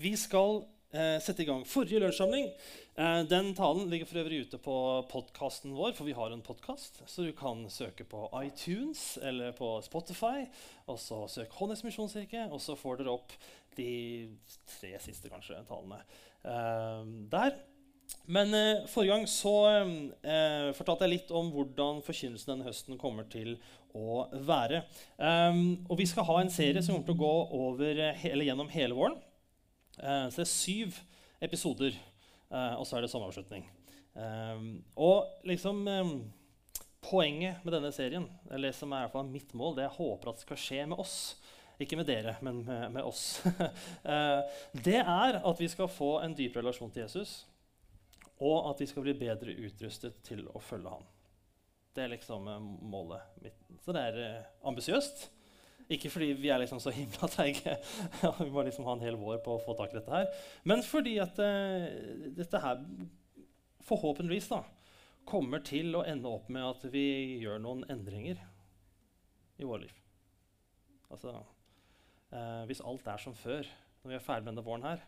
vi skal eh, sette i gang forrige lunsjsamling. Eh, den talen ligger for øvrig ute på podkasten vår, for vi har en podkast. Så du kan søke på iTunes eller på Spotify, og så søk Håndets misjonskirke, og så får dere opp de tre siste kanskje, talene eh, der. Men eh, forrige gang så eh, fortalte jeg litt om hvordan forkynnelsen denne høsten kommer til å være. Um, og vi skal ha en serie som kommer til å gå over, hele, gjennom hele våren. Uh, så det er syv episoder, uh, og så er det sommeravslutning. Um, og liksom Poenget med denne serien, eller det som er i hvert fall mitt mål, det jeg håper at skal skje med oss, ikke med dere, men med, med oss, det er at vi skal få en dyp relasjon til Jesus, og at vi skal bli bedre utrustet til å følge ham. Det er liksom målet mitt. Så det er uh, ambisiøst. Ikke fordi vi er liksom så himla treige. vi må liksom ha en hel vår på å få tak i dette her. Men fordi at uh, dette her forhåpentligvis da, kommer til å ende opp med at vi gjør noen endringer i vårt liv. Altså, uh, hvis alt er som før når vi er ferdig med denne våren her,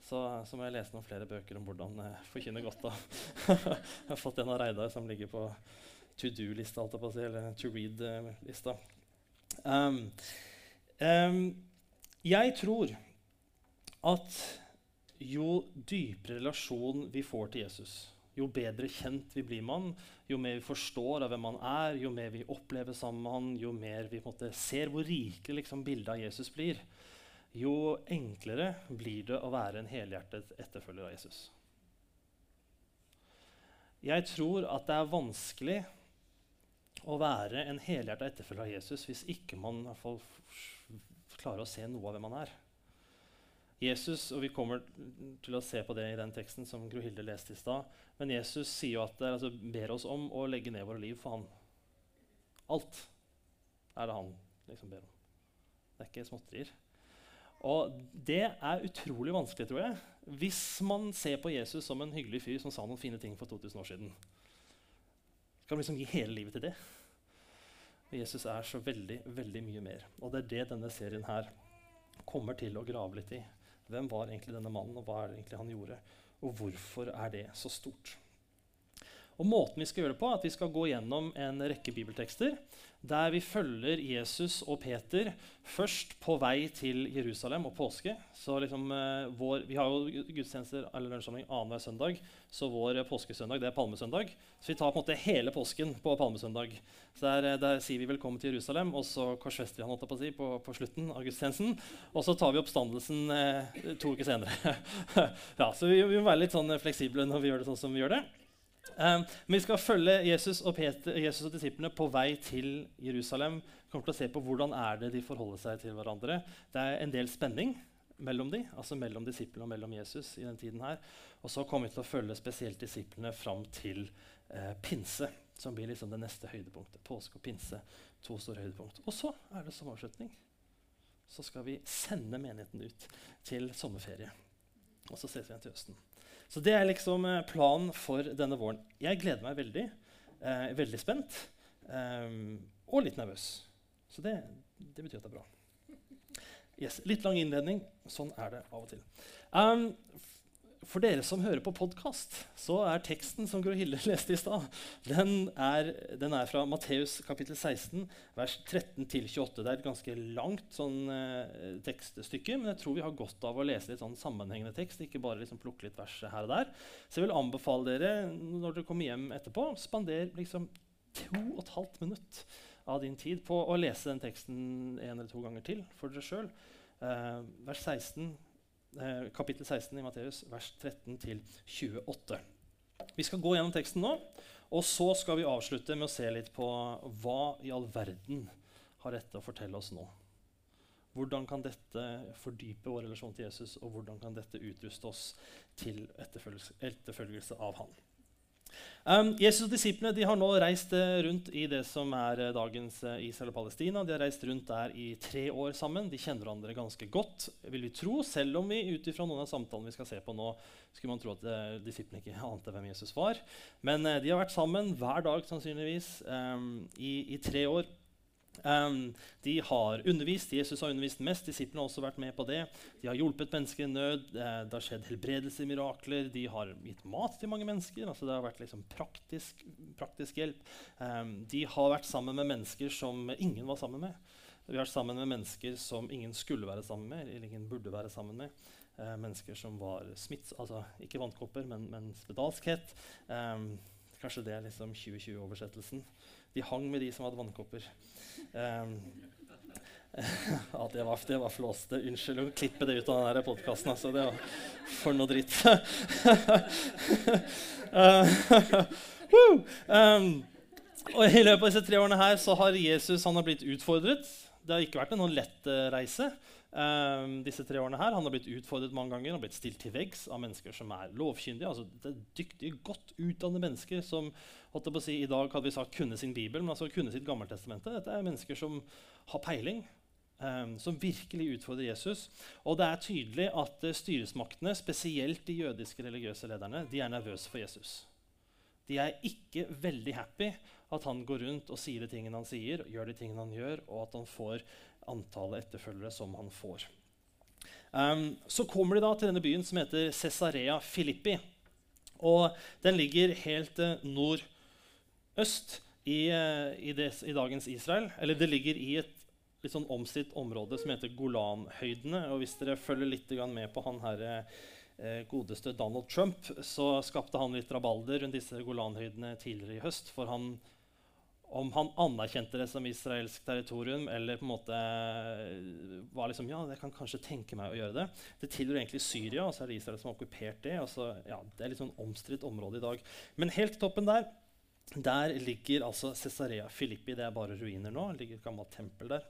så, så, må jeg lese noen flere bøker om hvordan uh, forkynne godt. jeg har fått en av Reidar som ligger på to do-lista, eller to read-lista. Um, um, jeg tror at jo dypere relasjon vi får til Jesus, jo bedre kjent vi blir med han, jo mer vi forstår av hvem han er, jo mer vi opplever sammen med han, jo mer vi måte, ser hvor rike liksom, bildet av Jesus blir, jo enklere blir det å være en helhjertet etterfølger av Jesus. Jeg tror at det er vanskelig å være en helhjerta etterfølger av Jesus hvis ikke man klarer å se noe av hvem han er. Jesus, og Vi kommer til å se på det i den teksten som Gro Hilde leste i stad. Men Jesus sier jo at, altså, ber oss om å legge ned våre liv for han. Alt er det han liksom ber om. Det er ikke småtterier. Og det er utrolig vanskelig, tror jeg, hvis man ser på Jesus som en hyggelig fyr som sa noen fine ting for 2000 år siden. Man liksom gi hele livet til det? Jesus er så veldig, veldig mye mer. Og det er det denne serien her kommer til å grave litt i. Hvem var egentlig denne mannen, og hva er det egentlig han gjorde? Og hvorfor er det så stort? Og måten Vi skal gjøre det på, er at vi skal gå gjennom en rekke bibeltekster der vi følger Jesus og Peter først på vei til Jerusalem og påske. Så liksom, eh, vår, Vi har jo gudstjenester eller annenhver søndag, så vår påskesøndag det er palmesøndag. Så vi tar på en måte hele påsken på palmesøndag. Så der, eh, der sier vi velkommen til Jerusalem, og så korsfester han på, si, på, på, slutten av gudstjenesten. Og så tar vi oppstandelsen eh, to uker senere. ja, så vi, vi må være litt sånn fleksible når vi gjør det sånn som vi gjør det. Um, men vi skal følge Jesus og, Peter, Jesus og disiplene på vei til Jerusalem. Vi kommer til å se på Hvordan er det de forholder seg til hverandre. Det er en del spenning mellom de, altså mellom disiplene og mellom Jesus. i den tiden her. Og så kommer vi til å følge spesielt disiplene fram til eh, pinse, som blir liksom det neste høydepunktet. Påske og pinse, to store høydepunkt. Og så er det som avslutning. Så skal vi sende menigheten ut til sommerferie. Og så ses vi igjen til høsten. Så det er liksom eh, planen for denne våren. Jeg gleder meg veldig. Eh, veldig spent. Eh, og litt nervøs. Så det, det, betyr at det er bra. Yes, litt lang innledning. Sånn er det av og til. Um, for dere som hører på podkast, så er teksten som Gro Hille leste i stad, den, den, er fra Matteus kapittel 16, vers 13-28. Det er et ganske langt sånn, eh, tekststykke, men jeg tror vi har godt av å lese litt sånn sammenhengende tekst. ikke bare liksom plukke litt vers her og der. Så jeg vil anbefale dere når dere kommer hjem etterpå, spander liksom to og et halvt minutt av din tid på å lese den teksten en eller to ganger til for dere sjøl. Eh, vers 16 Eh, kapittel 16 i Matteus, vers 13-28. Vi skal gå gjennom teksten nå, og så skal vi avslutte med å se litt på hva i all verden har dette å fortelle oss nå. Hvordan kan dette fordype vår relasjon til Jesus, og hvordan kan dette utruste oss til etterfølgelse, etterfølgelse av Han? Um, Jesus og disiplene de har nå reist uh, rundt i det som er uh, dagens uh, Israel og Palestina. De har reist rundt der i tre år sammen. De kjenner hverandre ganske godt, vil vi tro, selv om vi ut ifra noen av samtalene vi skal se på nå, skulle man tro at disiplene ikke ante hvem Jesus var. Men de har vært sammen hver dag sannsynligvis um, i, i, tre år. Um, de har undervist, Jesus har undervist mest, disiplene har også vært med på det. De har hjulpet mennesker i nød, eh, det har skjedd helbredelse, mirakler. De har gitt mat til mange mennesker. altså Det har vært liksom praktisk, praktisk hjelp. Um, de har vært sammen med mennesker som ingen var sammen med. Vi har vært sammen med mennesker som ingen skulle være sammen med, eller ingen burde være sammen med. Uh, mennesker som var smitts... Altså ikke vannkopper, men, men spedalskhet. Um, kanskje det er liksom 2020-oversettelsen. De hang med de som hadde vannkopper. Um, ja, det var, det var flåste. Unnskyld å klippe det ut av denne podkasten. Altså. Det var for noe dritt. um, og I løpet av disse tre årene her så har Jesus har blitt utfordret. Det har ikke vært en noen lett uh, reise. Um, disse tre årene her. Han har blitt utfordret mange ganger. Har blitt stilt til veggs av mennesker som er lovkyndige. altså det er Dyktige, godt utdannede mennesker som på å si, i dag hadde vi sagt kunne sin bibel, men altså kunne sitt Gammeltestamentet. Dette er mennesker som har peiling, um, som virkelig utfordrer Jesus. Og det er tydelig at uh, styresmaktene, spesielt de jødiske religiøse lederne, de er nervøse for Jesus. De er ikke veldig happy at han går rundt og sier de tingene han sier, gjør de tingene han gjør, og at han får antallet etterfølgere som han får. Um, så kommer de da til denne byen som heter Cesarea Filippi. Og den ligger helt uh, nordøst i, uh, i, det, i, dagens Israel. Eller det ligger i et litt sånn omstridt område som heter Golanhøydene. Og hvis dere følger litt med på han her, uh, godeste Donald Trump, så skapte han litt rabalder rundt disse Golanhøydene tidligere i høst. For han om han anerkjente det som israelsk territorium, eller på en måte eh, var liksom Ja, jeg kan kanskje tenke meg å gjøre det. Det tilhører egentlig Syria, og så er det Israel som har okkupert det. Så, ja, det er litt sånn omstridt område i dag. Men helt toppen der der ligger altså Cesarea Filippi. Det er bare ruiner nå. Det ligger et gammelt tempel der.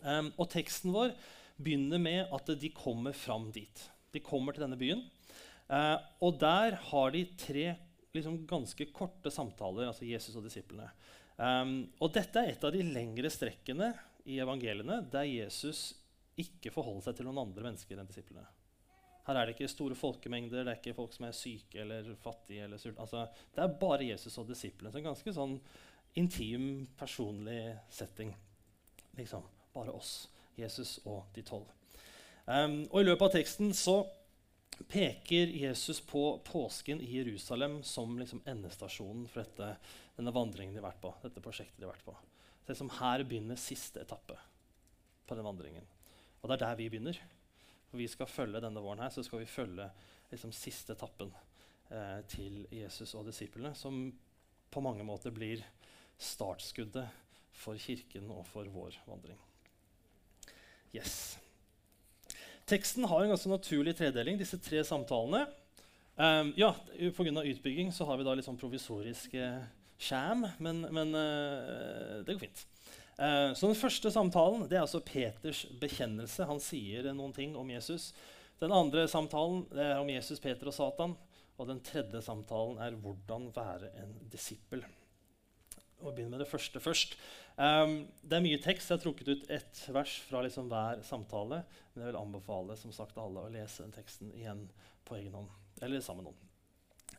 Um, og teksten vår begynner med at de kommer fram dit. De kommer til denne byen. Uh, og der har de tre liksom, ganske korte samtaler, altså Jesus og disiplene. Um, og dette er et av de lengre strekkene i evangeliene der Jesus ikke forholder seg til noen andre mennesker enn disiplene. Her er det ikke store folkemengder, det er ikke folk som er syke eller fattige. Eller altså, det er bare Jesus og disiplene. Så en ganske sånn intim, personlig setting. Liksom. Bare oss, Jesus og de tolv. Um, og I løpet av teksten så peker Jesus på påsken i Jerusalem som liksom endestasjonen for dette denne vandringen de har vært på. dette prosjektet de har vært på. Det er som Her begynner siste etappe på den vandringen. Og det er der vi begynner. For vi skal følge denne våren her, så skal vi følge liksom, siste etappen eh, til Jesus og disiplene, som på mange måter blir startskuddet for kirken og for vår vandring. Yes. Teksten har en ganske naturlig tredeling, disse tre samtalene. Um, ja, Pga. utbygging så har vi da litt sånn provisoriske sham, men, men uh, det går fint. Uh, så Den første samtalen det er altså Peters bekjennelse. Han sier noen ting om Jesus. Den andre samtalen det er om Jesus, Peter og Satan. Og den tredje samtalen er hvordan være en disippel. Og begynner med det første først. Um, det er mye tekst. Jeg har trukket ut ett vers fra liksom hver samtale. Men jeg vil anbefale som sagt alle å lese den teksten igjen på egen hånd. Eller sammen med noen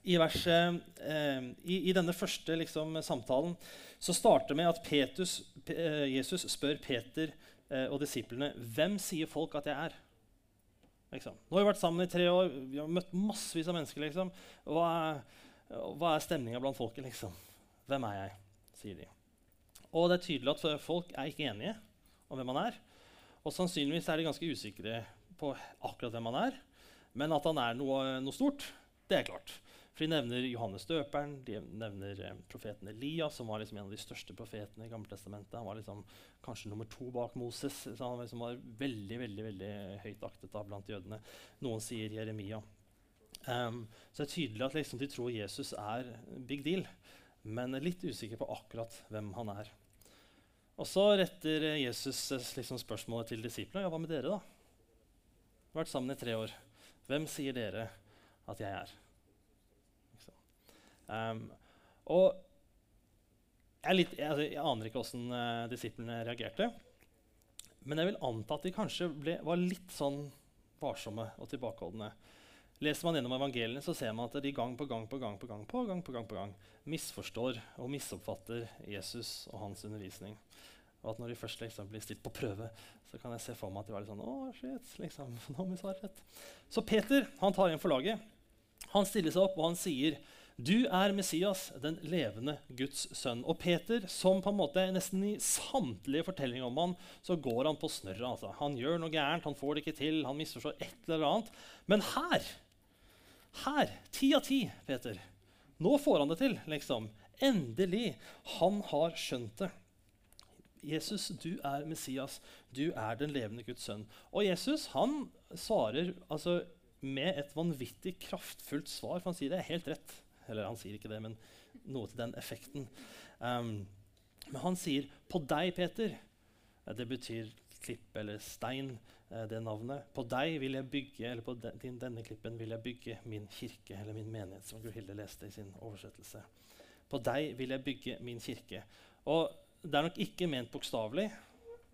i, verset, eh, i, i, denne første liksom, samtalen så starter med at Petus, eh, Jesus spør Peter eh, og disiplene hvem sier folk at jeg er. Liksom. Nå har vi vært sammen i tre år, vi har møtt massevis av mennesker. Liksom. Hva er, hva er stemninga blant folket? Liksom? Hvem er jeg? sier de. Og det er tydelig at folk er ikke enige om hvem han er. Og sannsynligvis er de ganske usikre på akkurat hvem han er. Men at han er noe, noe stort, det er klart. For De nevner Johannes døperen, de nevner eh, profeten Elias, som var liksom en av de største profetene i Gammeltestamentet. Han var liksom kanskje nummer to bak Moses. Så han liksom var veldig veldig, veldig høyt aktet av blant jødene. Noen sier Jeremia. Um, så det er tydelig at liksom, de tror Jesus er big deal, men er litt usikre på akkurat hvem han er. Og så retter Jesus eh, liksom, spørsmålet til disiplene. Ja, hva med dere, da? Vært sammen i tre år. Hvem sier dere at jeg er? Um, og jeg, litt, jeg, altså, jeg, aner ikke åssen uh, disiplene reagerte. Men jeg vil anta at de kanskje ble, var litt sånn varsomme og tilbakeholdne. Leser man gjennom evangeliene, så ser man at de gang på gang på gang på gang på gang, på gang, på gang misforstår og misoppfatter Jesus og hans undervisning. Og at når de først liksom blir stilt på prøve, så kan jeg se for meg at de var litt sånn Å, shit, liksom, nå må vi rett. Så Peter han tar igjen for laget. Han stiller seg opp og han sier, 'Du er Messias, den levende Guds sønn.' Og Peter, som på en måte nesten i samtlige fortellinger om han, så går han på snørra. Altså. Han gjør noe gærent, han får det ikke til, han misforstår et eller annet. Men her, her, ti av ti, Peter, nå får han det til, liksom. Endelig. Han har skjønt det. Jesus, du er Messias. Du er den levende Guds sønn. Og Jesus han svarer altså, med et vanvittig kraftfullt svar, for han sier det er helt rett. Eller han sier ikke det, men noe til den effekten. Um, men han sier 'på deg, Peter'. Det betyr klipp eller stein, det navnet. På deg vil jeg bygge, eller på den, denne klippen vil jeg bygge min kirke, eller min menighet, som Gro Hilde leste i sin oversettelse. På deg vil jeg bygge min kirke. Og det er nok ikke ment bokstavelig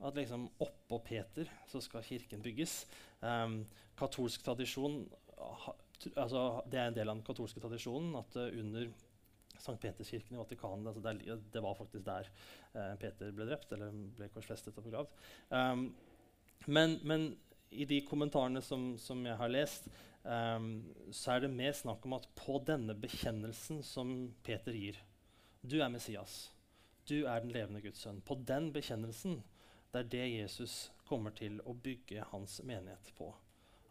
at liksom oppå Peter så skal kirken bygges. Um, katolsk tradisjon altså, Det er en del av den katolske tradisjonen at uh, under Sankt Peterskirken i Vatikanet altså det, det, var faktisk der uh, Peter ble drept, eller ble korsfestet og begravd. Um, men, men, i de kommentarene som, som jeg har lest, um, så er det mer snakk om at på denne bekjennelsen som Peter gir Du er Messias. Du er den levende Guds sønn. På den bekjennelsen det er det Jesus kommer til å bygge hans menighet på.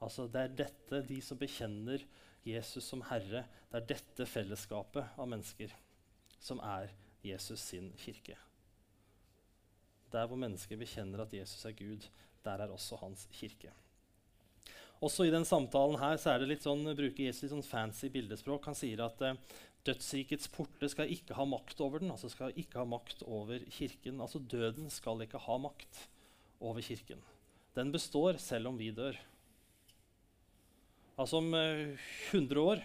Altså, det er dette, de som bekjenner Jesus som Herre, det er dette fellesskapet av mennesker som er Jesus sin kirke. Der hvor mennesker bekjenner at Jesus er Gud, der er også hans kirke. Også i den samtalen her så er det litt sånn, bruker Jesus litt sånn fancy bildespråk. Han sier at eh, dødsrikets porter skal ikke ha makt over den, altså skal ikke ha makt over kirken. Altså døden skal ikke ha makt over kirken. Den består selv om vi dør. Altså Om eh, 100 år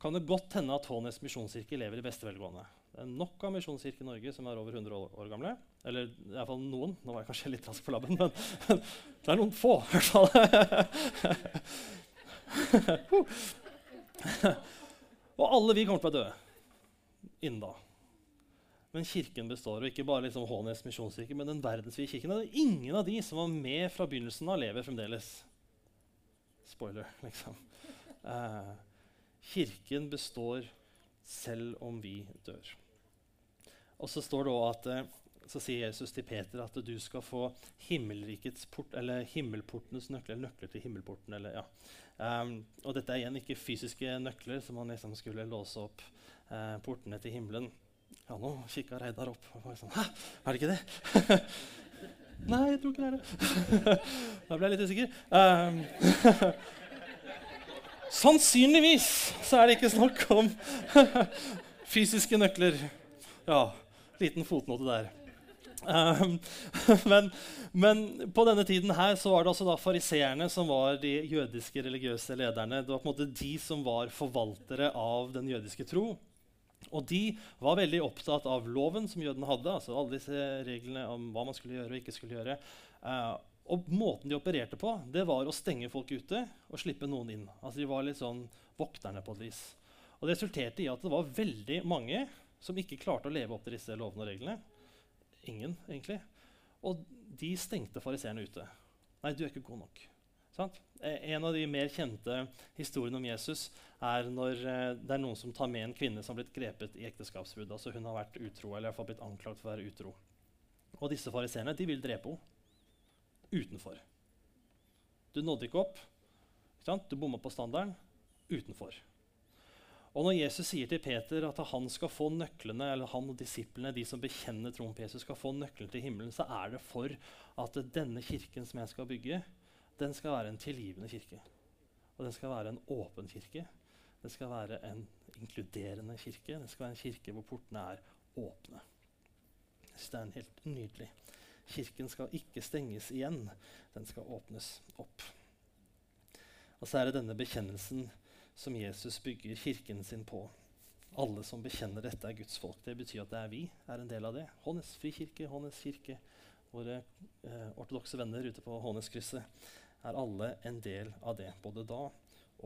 kan det godt hende at Hånes misjonskirke lever i beste velgående. Det er nok av misjonskirker i Norge som er over 100 år, år gamle. Eller i hvert fall noen. Nå var jeg kanskje litt rask på labben, men det er noen få. i hvert fall. og alle vi kommer til å dø innen da. Men kirken består, og ikke bare liksom Hånes misjonskirke, men den verdensvide kirken. Og ingen av de som var med fra begynnelsen av, lever fremdeles. Spoiler, liksom. Eh, kirken består selv om vi dør. Og så står det også at eh, så sier Jesus til Peter at du skal få port, himmelportenes nøkler, eller nøkler til himmelporten. Eller, ja. um, og dette er igjen ikke fysiske nøkler, som man liksom skulle låse opp uh, portene til himmelen. Ja, nå kikka Reidar opp. og var sånn, Hæ, er det ikke det? Nei, jeg tror ikke det er det. da ble jeg litt usikker. Um, Sannsynligvis så er det ikke snakk om fysiske nøkler. Ja, liten fotnote der. Um, men, men, på denne tiden her så var det altså da fariseerne som var de jødiske religiøse lederne. Det var på en måte de som var forvaltere av den jødiske tro. Og de var veldig opptatt av loven som jødene hadde. altså alle disse reglene om hva man skulle gjøre og ikke skulle gjøre. Uh, og måten de opererte på, det var å stenge folk ute og slippe noen inn. Altså De var litt sånn vokterne på et vis. Og Det resulterte i at det var veldig mange som ikke klarte å leve opp til disse lovene og reglene. Ingen, egentlig. Og de stengte fariseerne ute. Nei, du er ikke god nok. Sant? Eh, en av de mer kjente historiene om Jesus er når eh, det er noen som tar med en kvinne som har blitt grepet i ekteskapsbrudd. Altså hun har vært utro, eller i blitt anklagt for å være utro. Og disse fariseerne vil drepe henne utenfor. Du nådde ikke opp. Ikke du bomma på standarden. Utenfor. Og når Jesus sier til Peter at han skal få nøklene, eller han og disiplene, de som bekjenner troen på Jesus, skal få nøklene til himmelen, så er det for at denne kirken som jeg skal bygge, den skal være en tilgivende kirke. Og den skal være en åpen kirke. Den skal være en inkluderende kirke. Den skal være en kirke hvor portene er åpne. Så det er en helt nydelig Kirken skal ikke stenges igjen, den skal åpnes opp. Og så er det denne bekjennelsen som Jesus bygger kirken sin på. Alle som bekjenner dette, er Guds folk. Det betyr at det er vi er en del av det. Hånes frikirke, Hånes kirke, våre eh, ortodokse venner ute på Håneskrysset, er alle en del av det, både da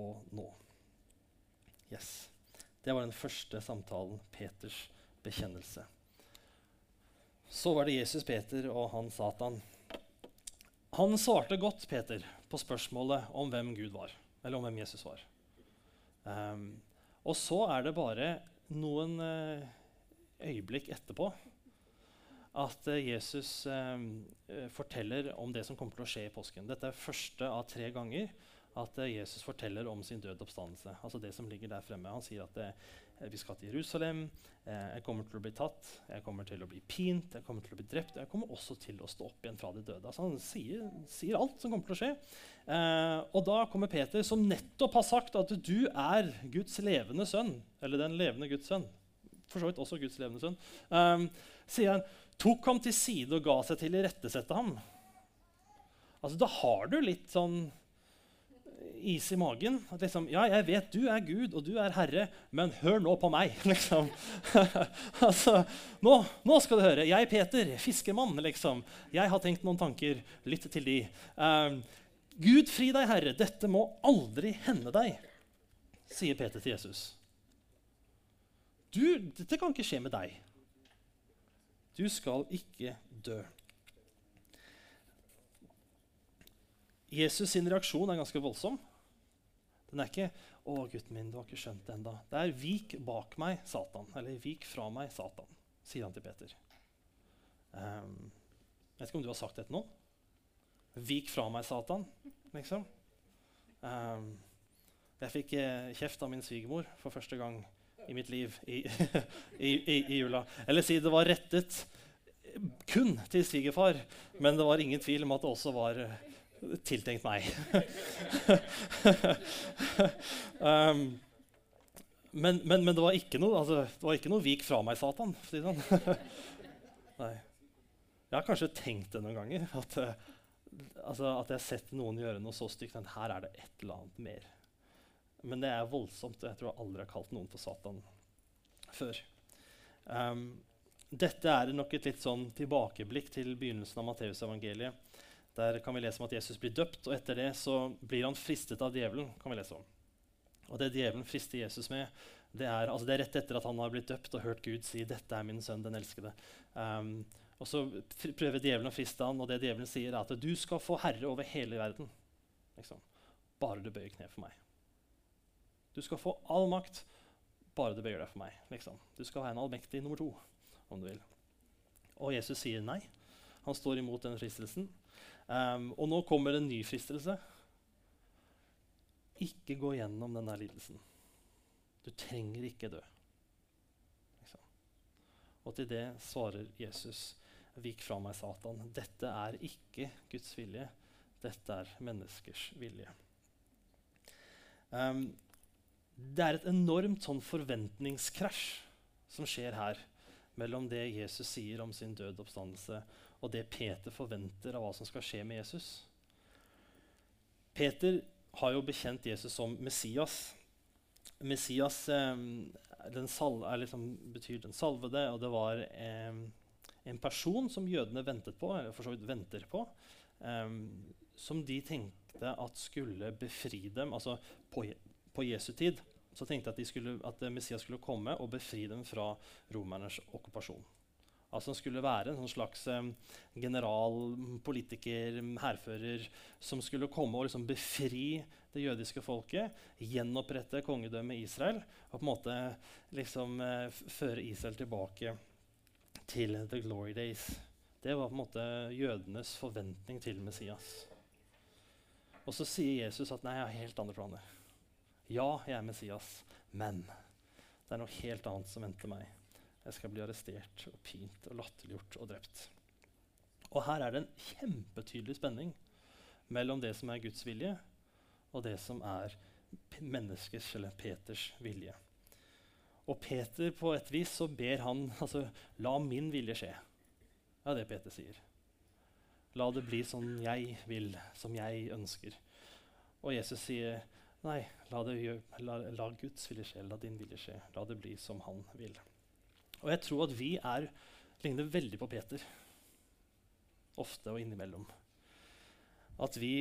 og nå. Yes. Det var den første samtalen, Peters bekjennelse. Så var det Jesus, Peter og han Satan. Han svarte godt, Peter, på spørsmålet om hvem Gud var, eller om hvem Jesus var. Um, og så er det bare noen uh, øyeblikk etterpå at uh, Jesus um, forteller om det som kommer til å skje i påsken. Dette er første av tre ganger at uh, Jesus forteller om sin død oppstandelse. Altså det som ligger der fremme. Han sier at vi skal til Jerusalem, jeg kommer til å bli tatt, jeg kommer til å bli pint, jeg kommer til å bli drept. Jeg kommer også til å stå opp igjen fra de døde. Altså han sier, sier, alt som kommer til å skje. Eh, og da kommer Peter, som nettopp har sagt at du er Guds levende sønn. Eller den levende Guds sønn. For så vidt også Guds levende sønn. Eh, sier han, tok ham til side og ga seg til å irettesette ham. Altså, da har du litt sånn is i magen. At liksom, ja, jeg vet du er Gud og du er Herre, men hør nå på meg. liksom. altså, nå, nå, skal du høre. Jeg, Peter, fiskermann, liksom. Jeg har tenkt noen tanker. Lytt til de. Um, Gud fri deg, Herre. Dette må aldri hende deg, sier Peter til Jesus. Du, dette kan ikke skje med deg. Du skal ikke dø. Jesus' sin reaksjon er ganske voldsom. Den er ikke 'Å, gutten min, du har ikke skjønt det ennå'. Det er 'vik bak meg, Satan', eller 'vik fra meg, Satan', sier han til Peter. Um, vet ikke om du har sagt det til noen? 'Vik fra meg, Satan', liksom. Um, jeg fikk eh, kjeft av min svigermor for første gang i mitt liv i, i, i, i, jula. Eller si det var rettet kun til svigerfar, men det var ingen tvil om at det også var tiltenkt meg. um, men, men, men, det var ikke noe, altså, det var ikke noe vik fra meg, Satan. Si sånn. Jeg har kanskje tenkt det noen ganger. At, uh, altså, at jeg har sett noen gjøre noe så stygt. Men her er det et eller annet mer. Men det er voldsomt. Jeg tror jeg aldri har kalt noen for Satan før. Um, dette er nok et litt sånn tilbakeblikk til begynnelsen av Matteusevangeliet. Der kan vi lese om at Jesus blir døpt, og etter det så blir han fristet av djevelen. kan vi lese om. Og Det djevelen frister Jesus med, det er, altså det er rett etter at han har blitt døpt og hørt Gud si 'Dette er min sønn, den elskede'. Um, og Så prøver djevelen å friste han, og det djevelen sier, er at 'du skal få herre over hele verden'. Liksom. Bare du bøyer kne for meg. Du skal få all makt, bare du bøyer deg for meg. Liksom. Du skal være en allmektig nummer to, om du vil. Og Jesus sier nei. Han står imot den fristelsen. Um, og nå kommer en ny fristelse. Ikke gå gjennom denne lidelsen. Du trenger ikke dø. Liksom. Og til det svarer Jesus, vik fra meg, Satan. Dette er ikke Guds vilje. Dette er menneskers vilje. Um, det er et enormt sånn forventningskrasj som skjer her mellom det Jesus sier om sin død oppstandelse, og det Peter forventer av hva som skal skje med Jesus. Peter har jo bekjent Jesus som Messias. Messias eh, den sal liksom, betyr den salvede, og det var eh, en person som jødene ventet på, eller for så vidt venter på, eh, som de tenkte at skulle befri dem. Altså på, på Jesu tid så tenkte jeg at, skulle, at Messias skulle komme og befri dem fra romernes okkupasjon. Altså Han skulle være en sånn slags general, politiker, hærfører som skulle komme og liksom befri det jødiske folket, gjenopprette kongedømmet Israel og på en måte liksom uh, føre Israel tilbake til the glory days. Det var på en måte jødenes forventning til Messias. Og så sier Jesus at nei, jeg har helt andre planer. Ja, jeg er Messias, men det er noe helt annet som venter meg. Jeg skal bli arrestert og pint og latterliggjort og drept. Og her er det en kjempetydelig spenning mellom det som er Guds vilje, og det som er menneskets, eller Peters, vilje. Og Peter, på et vis, så ber han altså, La min vilje skje. Det er det Peter sier. La det bli som jeg vil, som jeg ønsker. Og Jesus sier, nei, la, det, la, la Guds vilje skje, la din vilje skje. La det bli som han vil. Og jeg tror at vi er, ligner veldig på Peter. Ofte og innimellom. At vi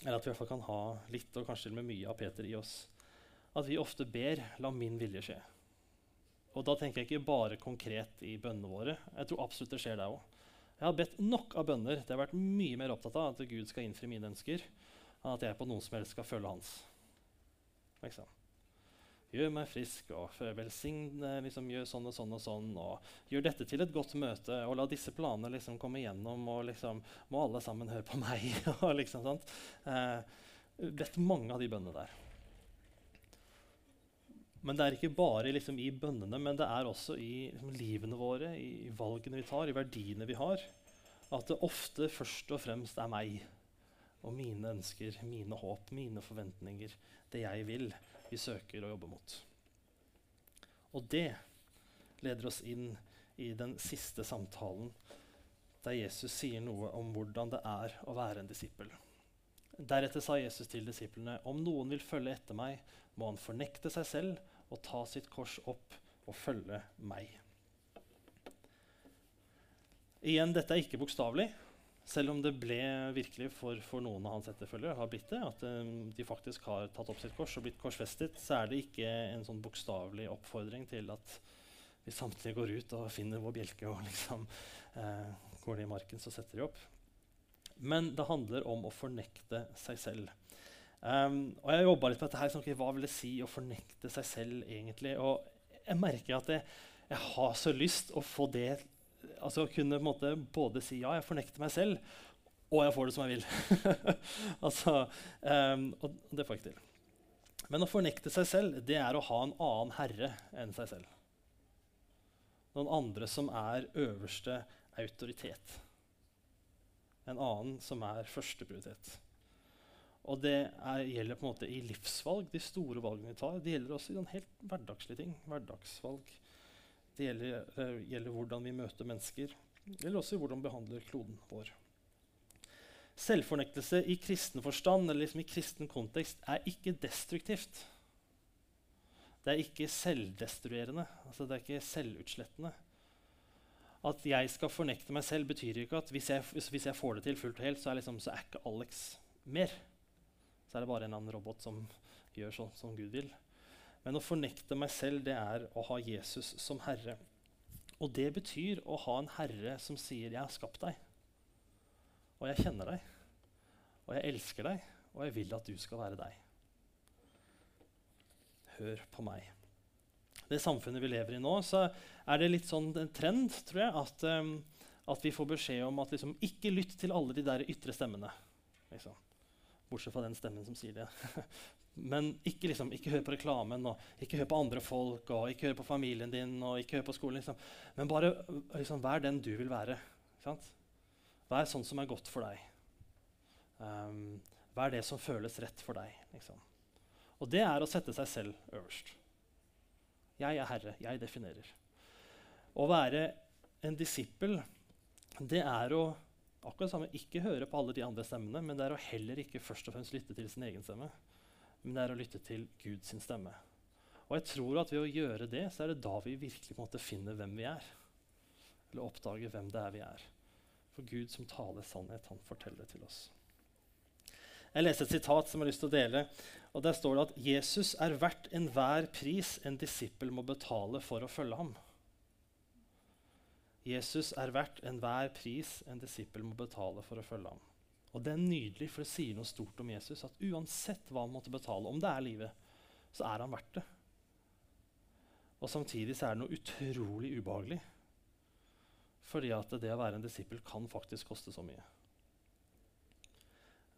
eller at vi i hvert fall kan ha litt og kanskje med mye av Peter i oss. At vi ofte ber 'la min vilje skje'. Og da tenker jeg ikke bare konkret i bønnene våre. Jeg tror absolutt det skjer der òg. Jeg har bedt nok av bønner. Det har vært mye mer opptatt av at Gud skal innfri mine ønsker, enn at jeg på noen som helst skal følge hans. Liksom. Gjør meg frisk og velsign liksom, Gjør sånn og sånn og sånn. Og gjør dette til et godt møte, og la disse planene liksom komme igjennom. Og liksom, må alle sammen høre på meg. og liksom sånt. Eh, bedt mange av de bønnene der. Men det er ikke bare liksom, i bønnene, men det er også i liksom, livene våre, i valgene vi tar, i verdiene vi har, at det ofte først og fremst er meg og mine ønsker, mine håp, mine forventninger, det jeg vil, vi søker å jobbe mot. Og det leder oss inn i den siste samtalen, der Jesus sier noe om hvordan det er å være en disippel. Deretter sa Jesus til disiplene.: Om noen vil følge etter meg, må han fornekte seg selv og ta sitt kors opp og følge meg. Igjen, dette er ikke bokstavelig, selv om det ble virkelig for, for, noen av hans etterfølgere har blitt det, at um, de faktisk har tatt opp sitt kors og blitt korsfestet, så er det ikke en sånn bokstavelig oppfordring til at vi samtlige går ut og finner vår bjelke og liksom eh, går ned i marken, så setter de opp. Men det handler om å fornekte seg selv. Um, og jeg jobba litt med dette her, sånn, okay, hva vil det si å fornekte seg selv egentlig? Og jeg merker at jeg, jeg har så lyst å få det altså kunne måte, både si ja, jeg fornekter meg selv, og jeg får det som jeg vil. altså, um, og det får jeg ikke til. Men å fornekte seg selv det er å ha en annen herre enn seg selv. Noen andre som er øverste autoritet. En annen som er førsteprioritet. Og det er, gjelder på en måte i livsvalg, de store valgene vi tar. Det gjelder også i sånn helt hverdagslige ting. hverdagsvalg. Det gjelder, det gjelder, hvordan vi møter mennesker. Gjelder også hvordan vi behandler kloden vår. Selvfornektelse i kristen forstand eller liksom i kristen kontekst er ikke destruktivt. Det er ikke selvdestruerende. Altså det er ikke selvutslettende. At jeg skal fornekte meg selv, betyr ikke at hvis jeg, hvis jeg får det til fullt og helt, så er, liksom, så er ikke Alex mer så er det bare en annen robot som gjør sånn som Gud vil. Men å fornekte meg selv, det er å ha Jesus som herre. Og det betyr å ha en herre som sier 'Jeg har skapt deg', og 'jeg kjenner deg', og 'jeg elsker deg', og 'jeg vil at du skal være deg'. Hør på meg. Det samfunnet vi lever i nå, så er det litt sånn en trend, tror jeg, at, um, at vi får beskjed om at liksom, ikke lytt til alle de der ytre stemmene. Liksom. Bortsett fra den stemmen som sier det. Men ikke, liksom, ikke, hør på reklamen, og ikke hør på andre folk, og ikke hør på familien din, og ikke hør på skolen. Liksom. Men bare liksom, vær den du vil være. Vær sånn som er godt for deg. Um, vær det som føles rett for deg. Liksom. Og det er å sette seg selv øverst. Jeg er herre. Jeg definerer. Å være en disippel, det er å akkurat samme, ikke høre på alle de andre stemmene, men det er å heller ikke først og fremst lytte til sin egen stemme. Men det er å lytte til Guds stemme. Og jeg tror at ved å gjøre det, så er det da vi virkelig måte finner hvem vi er. Eller oppdager hvem det er vi er. For Gud som taler sannhet, han forteller det til oss. Jeg leser et sitat som jeg har lyst til å dele. og Der står det at Jesus er verdt enhver pris en disippel må betale for å følge ham. Jesus er verdt enhver pris en disippel må betale for å følge ham. Og Det er nydelig, for det sier noe stort om Jesus. At uansett hva han måtte betale, om det er livet, så er han verdt det. Og Samtidig så er det noe utrolig ubehagelig. Fordi at det å være en disippel kan faktisk koste så mye.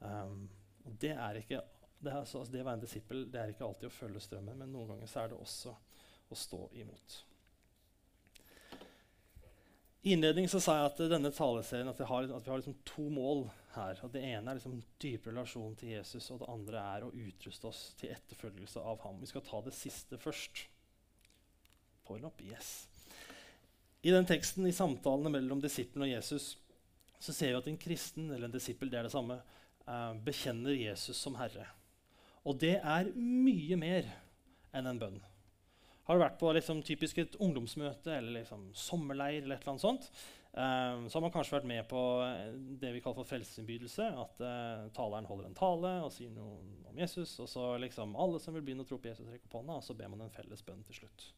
Um, det, ikke, det, er, altså, det å være en disippel det er ikke alltid å følge strømmen, men noen ganger så er det også å stå imot. I innledning så sa jeg at denne taleserien at har, at vi har liksom to mål her. Og det ene er liksom dyp relasjon til Jesus, og det andre er å utruste oss til etterfølgelse av ham. Vi skal ta det siste først. Opp, yes. I den teksten i samtalene mellom disippelen og Jesus så ser vi at en kristen eller en disippel det er det samme, eh, bekjenner Jesus som herre. Og det er mye mer enn en bønn. Har du vært på liksom, typisk et ungdomsmøte eller liksom, sommerleir, eller et eller annet sånt, um, så har man kanskje vært med på eh, det vi kaller for frelsesinnbydelse. At uh, taleren holder en tale og sier noe om Jesus. Og så liksom alle som vil begynne å tro på Jesus, rekker opp hånda, og så ber man en felles bønn til slutt.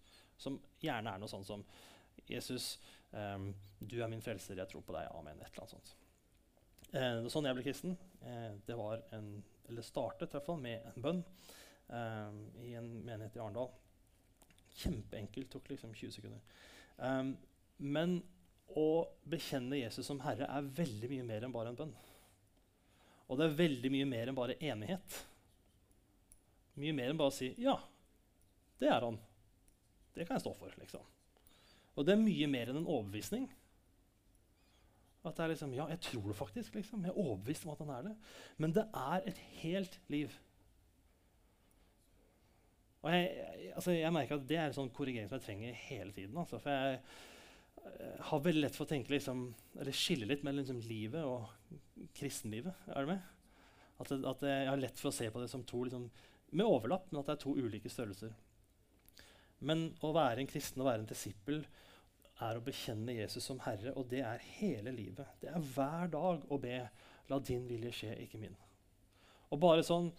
Som gjerne er noe sånt som Jesus, um, du er min frelser, jeg tror på deg. Amen. Et eller annet sånt. Eh, sånn jeg ble kristen. Eh, det var en, eller startet i hvert fall med en bønn i en menighet i Arendal. Kjempeenkelt. Tok liksom 20 sekunder. Um, men å bekjenne Jesus som Herre er veldig mye mer enn bare en bønn. Og det er veldig mye mer enn bare enighet. Mye mer enn bare å si 'ja, det er han'. Det kan jeg stå for. liksom. Og det er mye mer enn en overbevisning. At det er liksom, Ja, jeg tror det faktisk. liksom. Jeg er overbevist om at han er det. Men det er et helt liv. Og jeg, altså jeg merker at Det er en sånn korrigering som jeg trenger hele tiden. Altså, for jeg, jeg, har veldig lett for å tenke liksom, eller skille litt mellom liksom, livet og kristenlivet. Er du med? At, at, jeg har lett for å se på det som to liksom, med overlapp, men at det er to ulike størrelser. Men å være en kristen og være en disippel er å bekjenne Jesus som Herre, og det er hele livet. Det er hver dag å be 'La din vilje skje, ikke min'. Og bare sånn,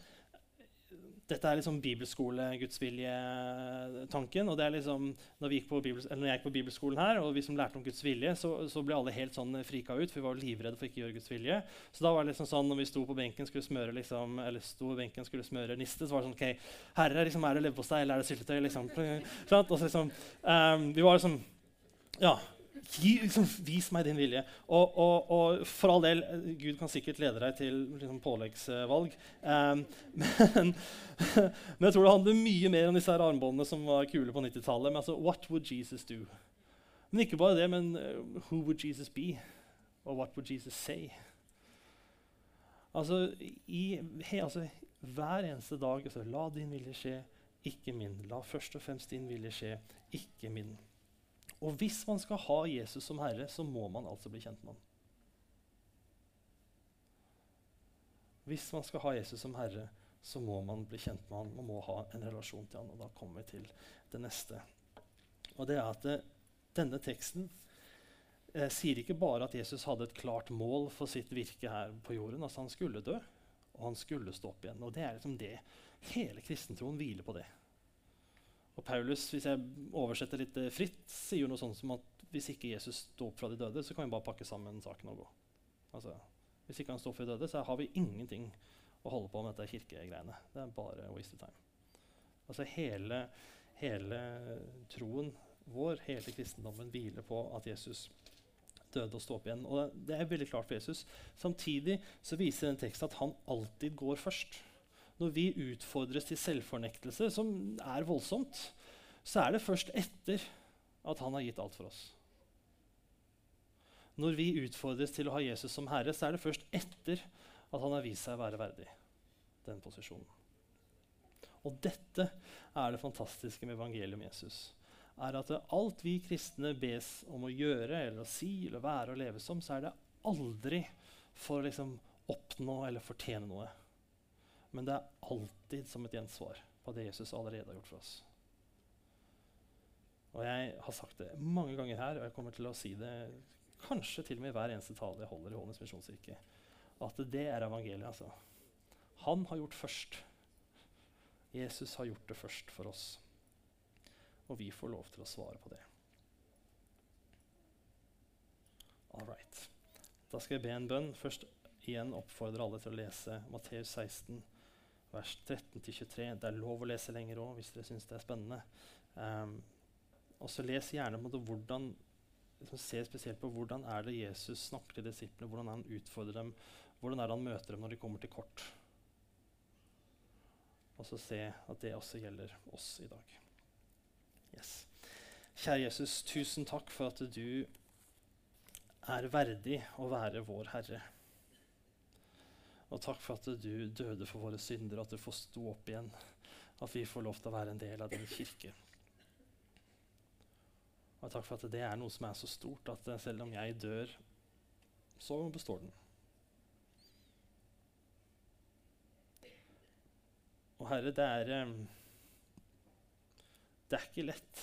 Dette er liksom bibelskole, Guds vilje-tanken. og det er liksom, når, vi gikk på bibels, når jeg gikk på bibelskolen her, og vi som lærte om Guds vilje, så, så ble alle helt sånn frika ut, for vi var livredde for ikke å gjøre Guds vilje. Så da var det liksom sånn, når vi sto på benken skulle smøre liksom, eller sto på benken skulle smøre niste, så var det sånn OK, Herre, liksom, er det leverpostei eller er det syltetøy? Liksom. Liksom, um, vi var liksom ja, gi, liksom, vis meg din vilje. Og, og, og, for all del, Gud kan sikkert lede deg til liksom, påleggsvalg. Um, men, men, jeg tror det handler mye mer om disse her armbåndene som var kule på 90-tallet. Men altså, what would Jesus do? Men ikke bare det, men uh, who would Jesus be? Og what would Jesus say? Altså, i, he, altså hver eneste dag altså, La din vilje skje, ikke min. La først og fremst din vilje skje, ikke min. Og hvis man skal ha Jesus som herre, så må man altså bli kjent med ham. Hvis man skal ha Jesus som herre, så må man bli kjent med ham. Man må ha en relasjon til ham. Og da kommer vi til det neste. Og det er at det, denne teksten eh, sier ikke bare at Jesus hadde et klart mål for sitt virke her på jorden. Altså Han skulle dø, og han skulle stå opp igjen. Og det er liksom det. Hele kristentroen hviler på det. Og Paulus, hvis jeg oversetter litt eh, fritt, sier noe sånt som at hvis ikke Jesus står opp fra de døde, så kan vi bare pakke sammen saken og gå. Altså, hvis ikke han står opp fra de døde, så har vi ingenting å holde på med dette kirkegreiene. Det er bare waste of time. Altså hele, hele troen vår, hele kristendommen, hviler på at Jesus døde og sto opp igjen. Og det er veldig klart for Jesus. Samtidig så viser den teksten at han alltid går først når vi utfordres til selvfornektelse, som er voldsomt, så er det først etter at han har gitt alt for oss. Når vi utfordres til å ha Jesus som herre, så er det først etter at han har vist seg å være verdig den posisjonen. Og dette er det fantastiske med evangeliet om Jesus. er at Alt vi kristne bes om å gjøre eller å si eller være og leve som, så er det aldri for å liksom oppnå eller fortjene noe. Men det er alltid som et gjensvar på det Jesus allerede har gjort for oss. Og Jeg har sagt det mange ganger her, og jeg kommer til å si det kanskje til og med i hver eneste tale jeg holder i Hånes misjonskirke, at det er evangeliet. altså. Han har gjort først. Jesus har gjort det først for oss. Og vi får lov til å svare på det. All right. Da skal jeg be en bønn. Først igjen oppfordre alle til å lese Matteus 16 vers 13-23. Det er lov å lese lenger òg hvis dere syns det er spennende. Um, og så les gjerne på hvordan liksom, Se spesielt på hvordan er det Jesus snakker til disiplene, hvordan han utfordrer dem, hvordan er det han møter dem når de kommer til kort. Og så se at det også gjelder oss i dag. Yes. Kjære Jesus, tusen takk for at du er verdig å være vår Herre. Og takk for at du døde for våre synder, at du får stå opp igjen. At vi får lov til å være en del av din kirke. Og takk for at det er noe som er så stort at selv om jeg dør, så består den. Og Herre, det er Det er ikke lett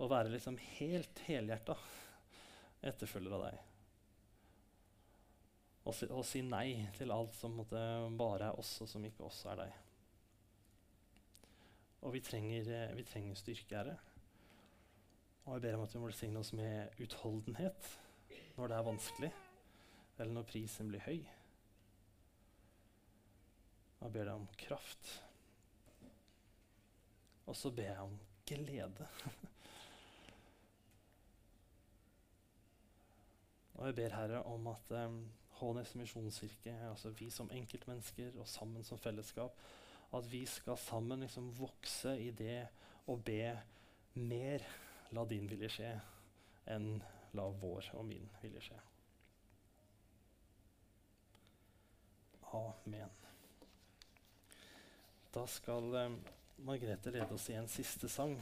å være liksom helt helhjerta etterfølger av deg og si, og si, nei til alt som måtte, bare er oss, og som ikke oss er deg. Og vi trenger, eh, vi trenger styrke, Herre. Og jeg ber om at du må velsigne oss med utholdenhet når det er vanskelig, eller når prisen blir høy. Og Jeg ber deg om kraft. Og så ber jeg om glede. og jeg ber Herre om at um, HNS misjonskirke, altså vi som enkeltmennesker og sammen som fellesskap, at vi skal sammen liksom vokse i det å be mer la din vilje skje enn la vår og min vilje skje. Amen. Da skal um, Margrethe lede oss i en siste sang.